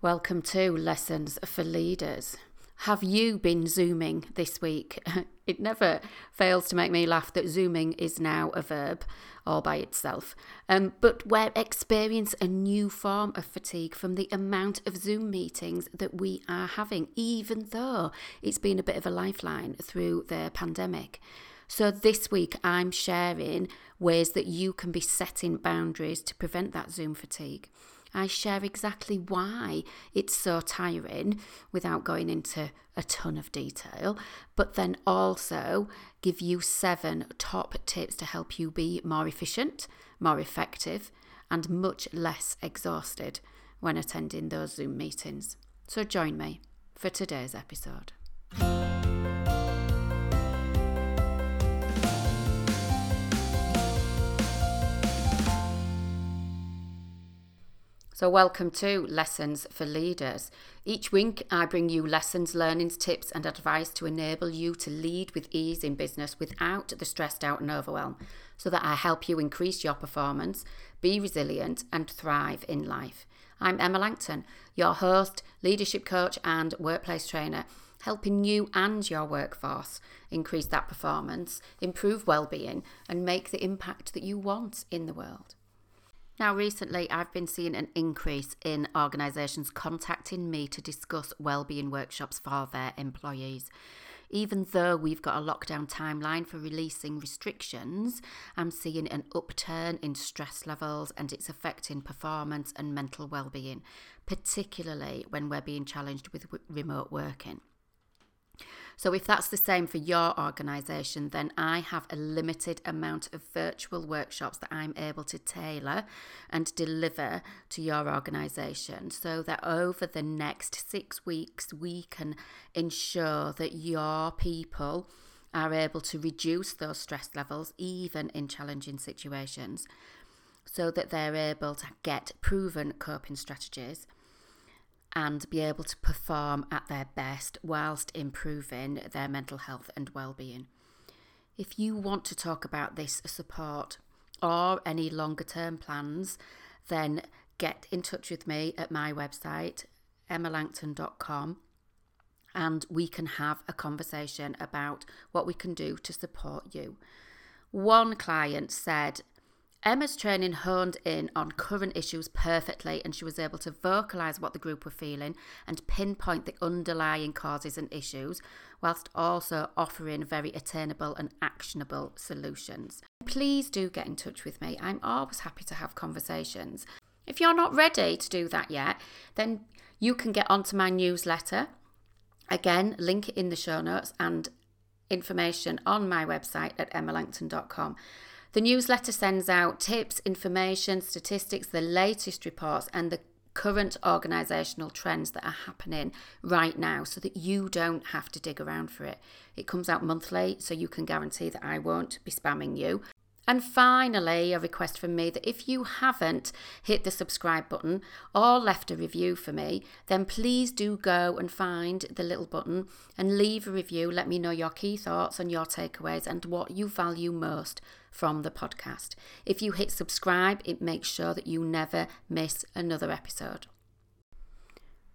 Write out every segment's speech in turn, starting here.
Welcome to Lessons for Leaders. Have you been Zooming this week? it never fails to make me laugh that Zooming is now a verb all by itself. Um, but we experience a new form of fatigue from the amount of Zoom meetings that we are having, even though it's been a bit of a lifeline through the pandemic. So, this week I'm sharing ways that you can be setting boundaries to prevent that Zoom fatigue. I share exactly why it's so tiring without going into a ton of detail, but then also give you seven top tips to help you be more efficient, more effective, and much less exhausted when attending those Zoom meetings. So join me for today's episode. So, welcome to Lessons for Leaders. Each week, I bring you lessons, learnings, tips, and advice to enable you to lead with ease in business without the stressed out and overwhelm, so that I help you increase your performance, be resilient, and thrive in life. I'm Emma Langton, your host, leadership coach, and workplace trainer, helping you and your workforce increase that performance, improve well-being, and make the impact that you want in the world. Now, recently, I've been seeing an increase in organisations contacting me to discuss wellbeing workshops for their employees. Even though we've got a lockdown timeline for releasing restrictions, I'm seeing an upturn in stress levels and it's affecting performance and mental well-being, particularly when we're being challenged with remote working. So, if that's the same for your organisation, then I have a limited amount of virtual workshops that I'm able to tailor and deliver to your organisation so that over the next six weeks, we can ensure that your people are able to reduce those stress levels, even in challenging situations, so that they're able to get proven coping strategies and be able to perform at their best whilst improving their mental health and well-being. If you want to talk about this support or any longer term plans, then get in touch with me at my website emmalangton.com and we can have a conversation about what we can do to support you. One client said Emma's training honed in on current issues perfectly, and she was able to vocalise what the group were feeling and pinpoint the underlying causes and issues, whilst also offering very attainable and actionable solutions. Please do get in touch with me. I'm always happy to have conversations. If you're not ready to do that yet, then you can get onto my newsletter. Again, link in the show notes and information on my website at emmalangton.com. The newsletter sends out tips, information, statistics, the latest reports, and the current organisational trends that are happening right now so that you don't have to dig around for it. It comes out monthly, so you can guarantee that I won't be spamming you. And finally, a request from me that if you haven't hit the subscribe button or left a review for me, then please do go and find the little button and leave a review. Let me know your key thoughts and your takeaways and what you value most from the podcast. If you hit subscribe, it makes sure that you never miss another episode.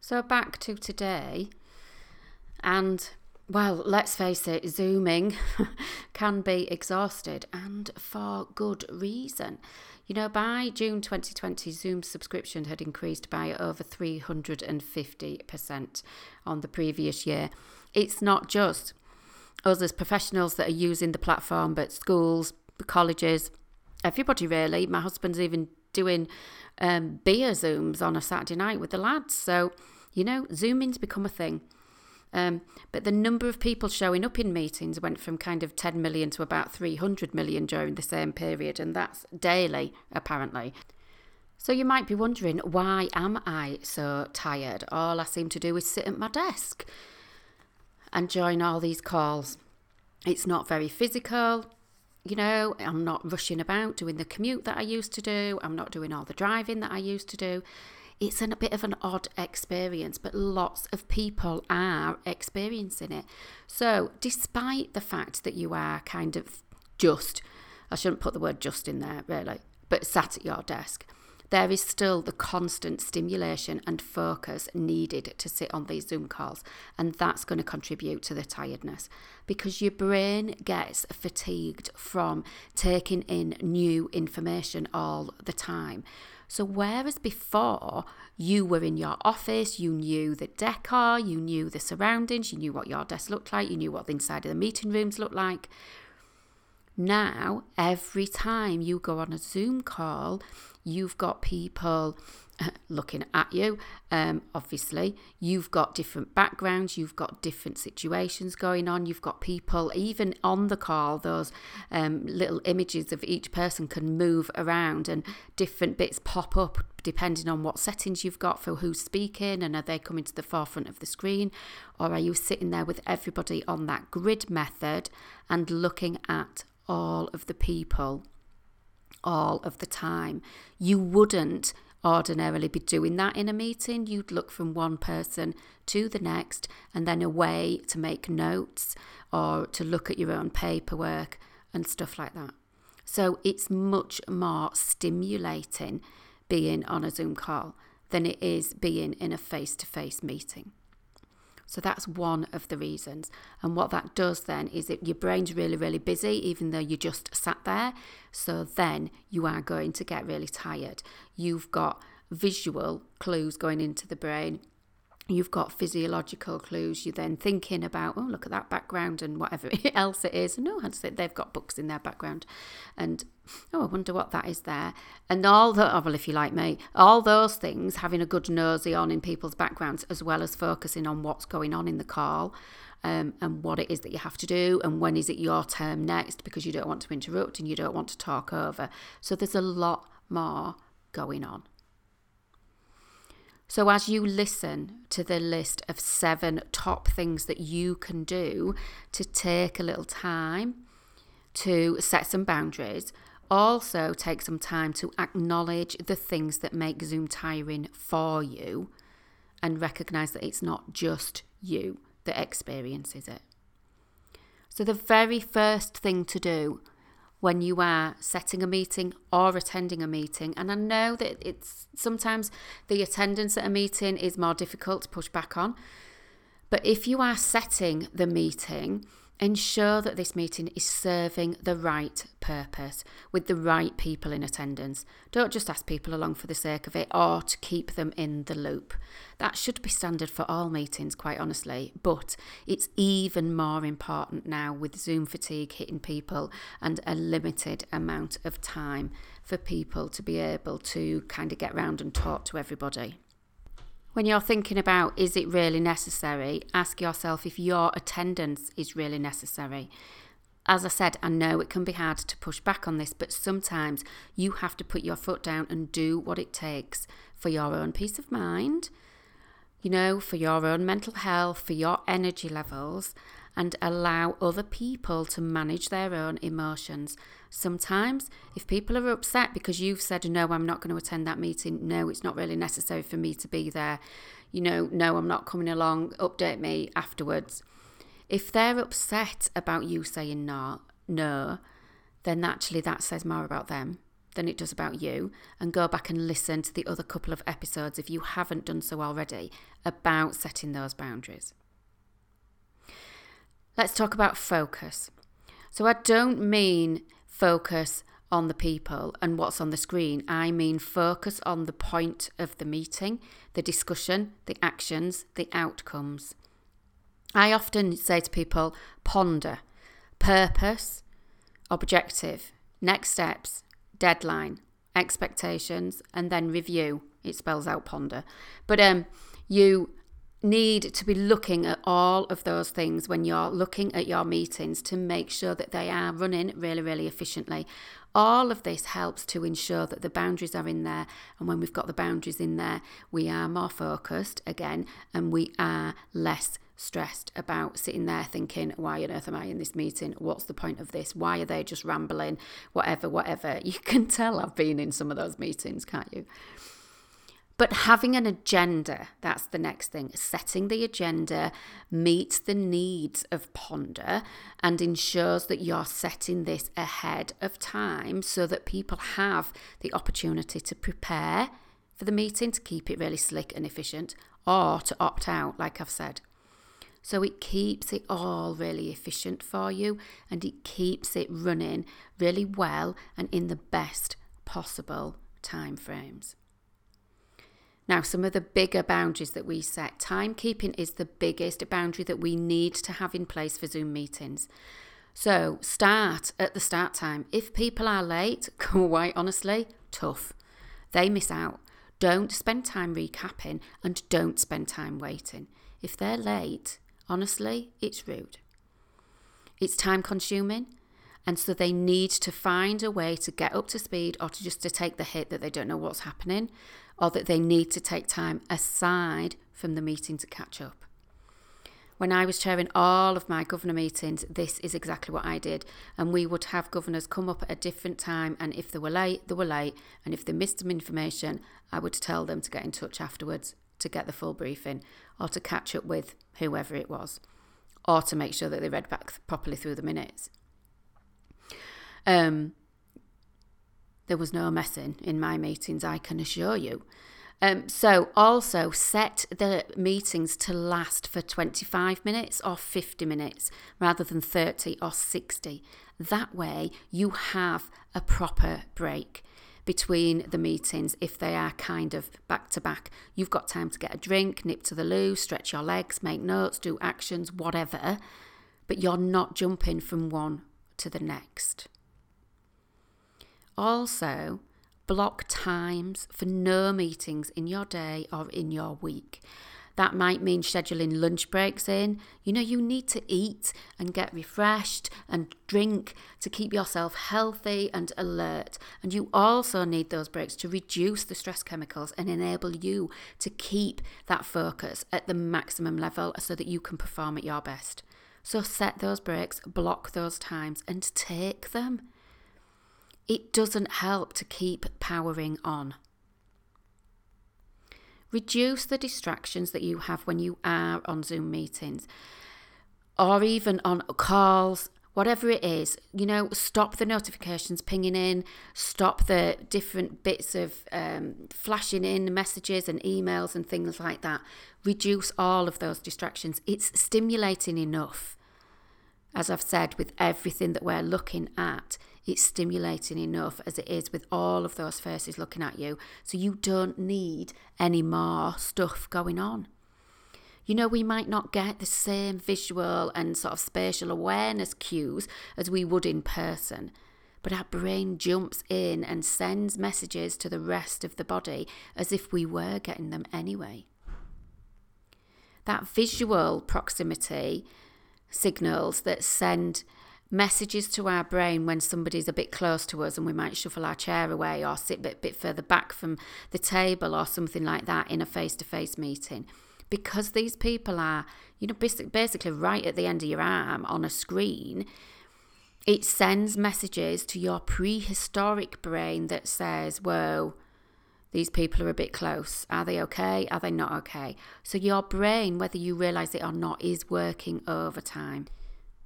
So, back to today, and well, let's face it, Zooming can be exhausted and for good reason. You know, by June 2020, Zoom subscription had increased by over 350% on the previous year. It's not just us as professionals that are using the platform, but schools, colleges, everybody really. My husband's even doing um, beer Zooms on a Saturday night with the lads. So, you know, Zooming's become a thing. Um, but the number of people showing up in meetings went from kind of 10 million to about 300 million during the same period, and that's daily, apparently. So you might be wondering, why am I so tired? All I seem to do is sit at my desk and join all these calls. It's not very physical. You know, I'm not rushing about doing the commute that I used to do. I'm not doing all the driving that I used to do it's a bit of an odd experience, but lots of people are experiencing it. So, despite the fact that you are kind of just, I shouldn't put the word just in there really, but sat at your desk, there is still the constant stimulation and focus needed to sit on these Zoom calls. And that's going to contribute to the tiredness because your brain gets fatigued from taking in new information all the time. So, whereas before you were in your office, you knew the decor, you knew the surroundings, you knew what your desk looked like, you knew what the inside of the meeting rooms looked like. Now, every time you go on a Zoom call, you've got people looking at you. Um, obviously, you've got different backgrounds, you've got different situations going on, you've got people, even on the call, those um, little images of each person can move around and different bits pop up depending on what settings you've got for who's speaking and are they coming to the forefront of the screen or are you sitting there with everybody on that grid method and looking at all of the people all of the time. You wouldn't ordinarily be doing that in a meeting. You'd look from one person to the next and then away to make notes or to look at your own paperwork and stuff like that. So it's much more stimulating being on a Zoom call than it is being in a face to face meeting. So that's one of the reasons. And what that does then is that your brain's really, really busy, even though you just sat there. So then you are going to get really tired. You've got visual clues going into the brain you've got physiological clues. You're then thinking about, oh, look at that background and whatever else it is. No, they've got books in their background. And oh, I wonder what that is there. And all the, oh, well, if you like me, all those things, having a good nosy on in people's backgrounds, as well as focusing on what's going on in the call. Um, and what it is that you have to do, and when is it your term next, because you don't want to interrupt and you don't want to talk over. So there's a lot more going on. So, as you listen to the list of seven top things that you can do to take a little time to set some boundaries, also take some time to acknowledge the things that make Zoom tiring for you and recognize that it's not just you that experiences it. So, the very first thing to do when you are setting a meeting or attending a meeting. And I know that it's sometimes the attendance at a meeting is more difficult to push back on. But if you are setting the meeting, Ensure that this meeting is serving the right purpose with the right people in attendance. Don't just ask people along for the sake of it or to keep them in the loop. That should be standard for all meetings, quite honestly, but it's even more important now with Zoom fatigue hitting people and a limited amount of time for people to be able to kind of get round and talk to everybody. When you're thinking about is it really necessary, ask yourself if your attendance is really necessary. As I said, I know it can be hard to push back on this, but sometimes you have to put your foot down and do what it takes for your own peace of mind, you know, for your own mental health, for your energy levels, and allow other people to manage their own emotions. Sometimes, if people are upset because you've said, No, I'm not going to attend that meeting, no, it's not really necessary for me to be there, you know, no, I'm not coming along, update me afterwards. If they're upset about you saying no, no, then actually that says more about them than it does about you. And go back and listen to the other couple of episodes if you haven't done so already about setting those boundaries. Let's talk about focus. So, I don't mean focus on the people and what's on the screen. I mean focus on the point of the meeting, the discussion, the actions, the outcomes. I often say to people ponder, purpose, objective, next steps, deadline, expectations, and then review. It spells out ponder. But um, you need to be looking at all of those things when you're looking at your meetings to make sure that they are running really, really efficiently. All of this helps to ensure that the boundaries are in there. And when we've got the boundaries in there, we are more focused again and we are less stressed about sitting there thinking, why on earth am I in this meeting? What's the point of this? Why are they just rambling? Whatever, whatever. You can tell I've been in some of those meetings, can't you? But having an agenda, that's the next thing. Setting the agenda meets the needs of Ponder and ensures that you're setting this ahead of time so that people have the opportunity to prepare for the meeting to keep it really slick and efficient or to opt out, like I've said. So it keeps it all really efficient for you and it keeps it running really well and in the best possible time frames. Now, some of the bigger boundaries that we set, timekeeping is the biggest boundary that we need to have in place for Zoom meetings. So, start at the start time. If people are late, quite honestly, tough. They miss out. Don't spend time recapping and don't spend time waiting. If they're late, honestly, it's rude. It's time consuming. And so they need to find a way to get up to speed or to just to take the hit that they don't know what's happening or that they need to take time aside from the meeting to catch up. When I was chairing all of my governor meetings, this is exactly what I did. And we would have governors come up at a different time, and if they were late, they were late. And if they missed some information, I would tell them to get in touch afterwards to get the full briefing or to catch up with whoever it was or to make sure that they read back properly through the minutes. Um, there was no messing in my meetings, I can assure you. Um, so, also set the meetings to last for 25 minutes or 50 minutes rather than 30 or 60. That way, you have a proper break between the meetings if they are kind of back to back. You've got time to get a drink, nip to the loo, stretch your legs, make notes, do actions, whatever, but you're not jumping from one to the next. Also, block times for no meetings in your day or in your week. That might mean scheduling lunch breaks in. You know, you need to eat and get refreshed and drink to keep yourself healthy and alert. And you also need those breaks to reduce the stress chemicals and enable you to keep that focus at the maximum level so that you can perform at your best. So set those breaks, block those times, and take them it doesn't help to keep powering on. Reduce the distractions that you have when you are on Zoom meetings or even on calls, whatever it is. You know, stop the notifications pinging in, stop the different bits of um, flashing in messages and emails and things like that. Reduce all of those distractions. It's stimulating enough. As I've said, with everything that we're looking at, it's stimulating enough as it is with all of those faces looking at you. So you don't need any more stuff going on. You know, we might not get the same visual and sort of spatial awareness cues as we would in person, but our brain jumps in and sends messages to the rest of the body as if we were getting them anyway. That visual proximity signals that send messages to our brain when somebody's a bit close to us and we might shuffle our chair away or sit a bit, bit further back from the table or something like that in a face to face meeting. Because these people are, you know, basically right at the end of your arm on a screen, it sends messages to your prehistoric brain that says, whoa, these people are a bit close. Are they okay? Are they not okay? So your brain, whether you realize it or not, is working overtime.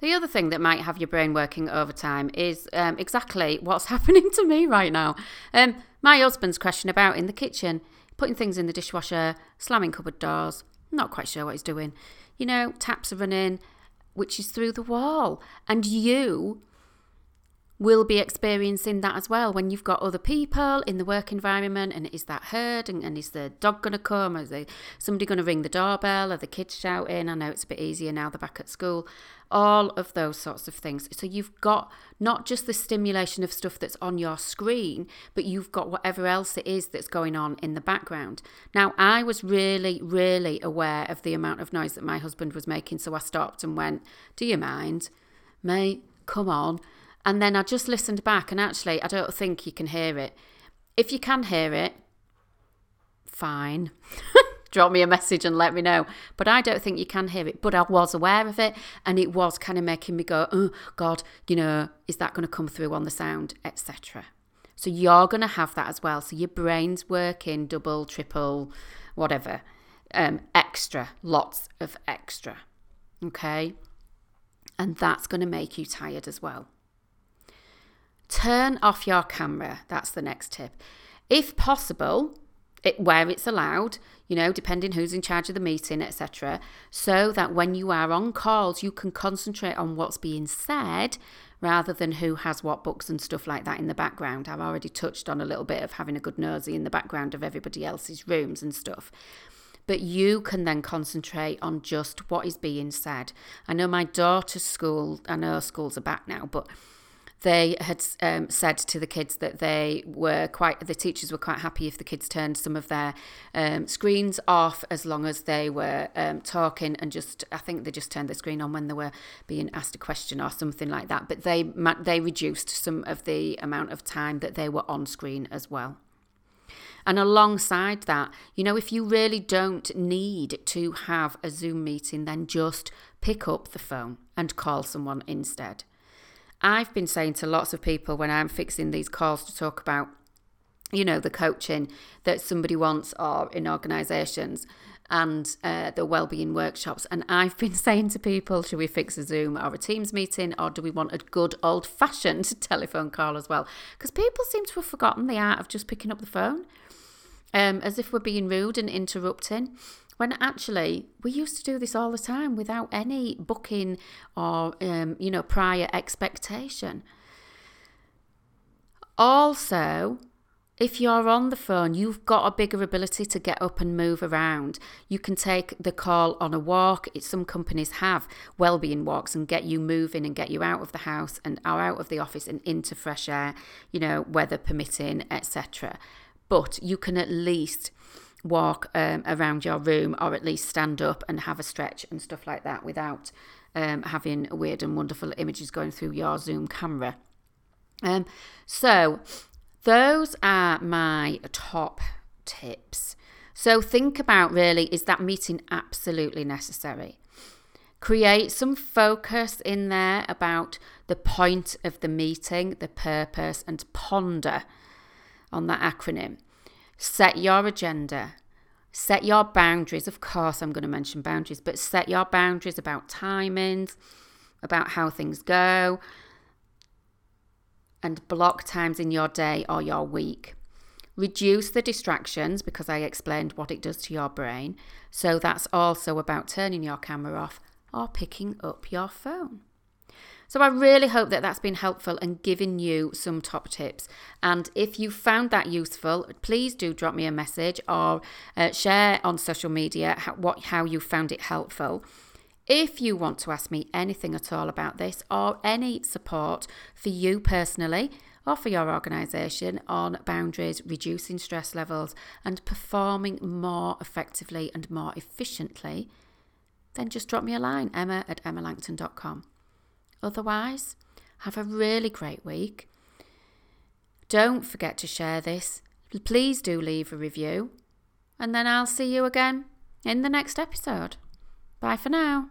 The other thing that might have your brain working overtime is um, exactly what's happening to me right now. Um, my husband's crashing about in the kitchen, putting things in the dishwasher, slamming cupboard doors. Not quite sure what he's doing. You know, taps are running, which is through the wall. And you will be experiencing that as well. When you've got other people in the work environment and is that heard and, and is the dog going to come? Or is somebody going to ring the doorbell? Are the kids shouting? I know it's a bit easier now they're back at school. All of those sorts of things. So you've got not just the stimulation of stuff that's on your screen but you've got whatever else it is that's going on in the background. Now i was really really aware of the amount of noise that my husband was making so i stopped and went do you mind? Mate come on and then I just listened back, and actually, I don't think you can hear it. If you can hear it, fine. Drop me a message and let me know. But I don't think you can hear it. But I was aware of it, and it was kind of making me go, oh, God, you know, is that going to come through on the sound, etc. So you're going to have that as well. So your brain's working double, triple, whatever, um, extra, lots of extra. Okay. And that's going to make you tired as well. Turn off your camera. That's the next tip. If possible, it, where it's allowed, you know, depending who's in charge of the meeting, etc., so that when you are on calls, you can concentrate on what's being said rather than who has what books and stuff like that in the background. I've already touched on a little bit of having a good nosy in the background of everybody else's rooms and stuff. But you can then concentrate on just what is being said. I know my daughter's school, I know schools are back now, but they had um, said to the kids that they were quite the teachers were quite happy if the kids turned some of their um, screens off as long as they were um, talking and just I think they just turned the screen on when they were being asked a question or something like that but they they reduced some of the amount of time that they were on screen as well and alongside that, you know, if you really don't need to have a Zoom meeting, then just pick up the phone and call someone instead. I've been saying to lots of people when I'm fixing these calls to talk about, you know, the coaching that somebody wants or in organisations and uh, the wellbeing workshops. And I've been saying to people, should we fix a Zoom or a Teams meeting, or do we want a good old fashioned telephone call as well? Because people seem to have forgotten the art of just picking up the phone, um, as if we're being rude and interrupting when actually we used to do this all the time without any booking or um, you know prior expectation also if you're on the phone, you've got a bigger ability to get up and move around. You can take the call on a walk. some companies have well-being walks and get you moving and get you out of the house and are out of the office and into fresh air, you know, weather permitting, etc. But you can at least walk um, around your room or at least stand up and have a stretch and stuff like that without um, having weird and wonderful images going through your Zoom camera. Um, so, those are my top tips. So, think about really is that meeting absolutely necessary? Create some focus in there about the point of the meeting, the purpose, and ponder on that acronym. Set your agenda. Set your boundaries. Of course, I'm going to mention boundaries, but set your boundaries about timings, about how things go, and block times in your day or your week. Reduce the distractions because I explained what it does to your brain. So that's also about turning your camera off or picking up your phone. So I really hope that that's been helpful and given you some top tips. And if you found that useful, please do drop me a message or uh, share on social media how, what how you found it helpful. If you want to ask me anything at all about this or any support for you personally, or for your organisation on boundaries, reducing stress levels, and performing more effectively and more efficiently, then just drop me a line, emma at emmalangton.com. Otherwise, have a really great week. Don't forget to share this. Please do leave a review. And then I'll see you again in the next episode. Bye for now.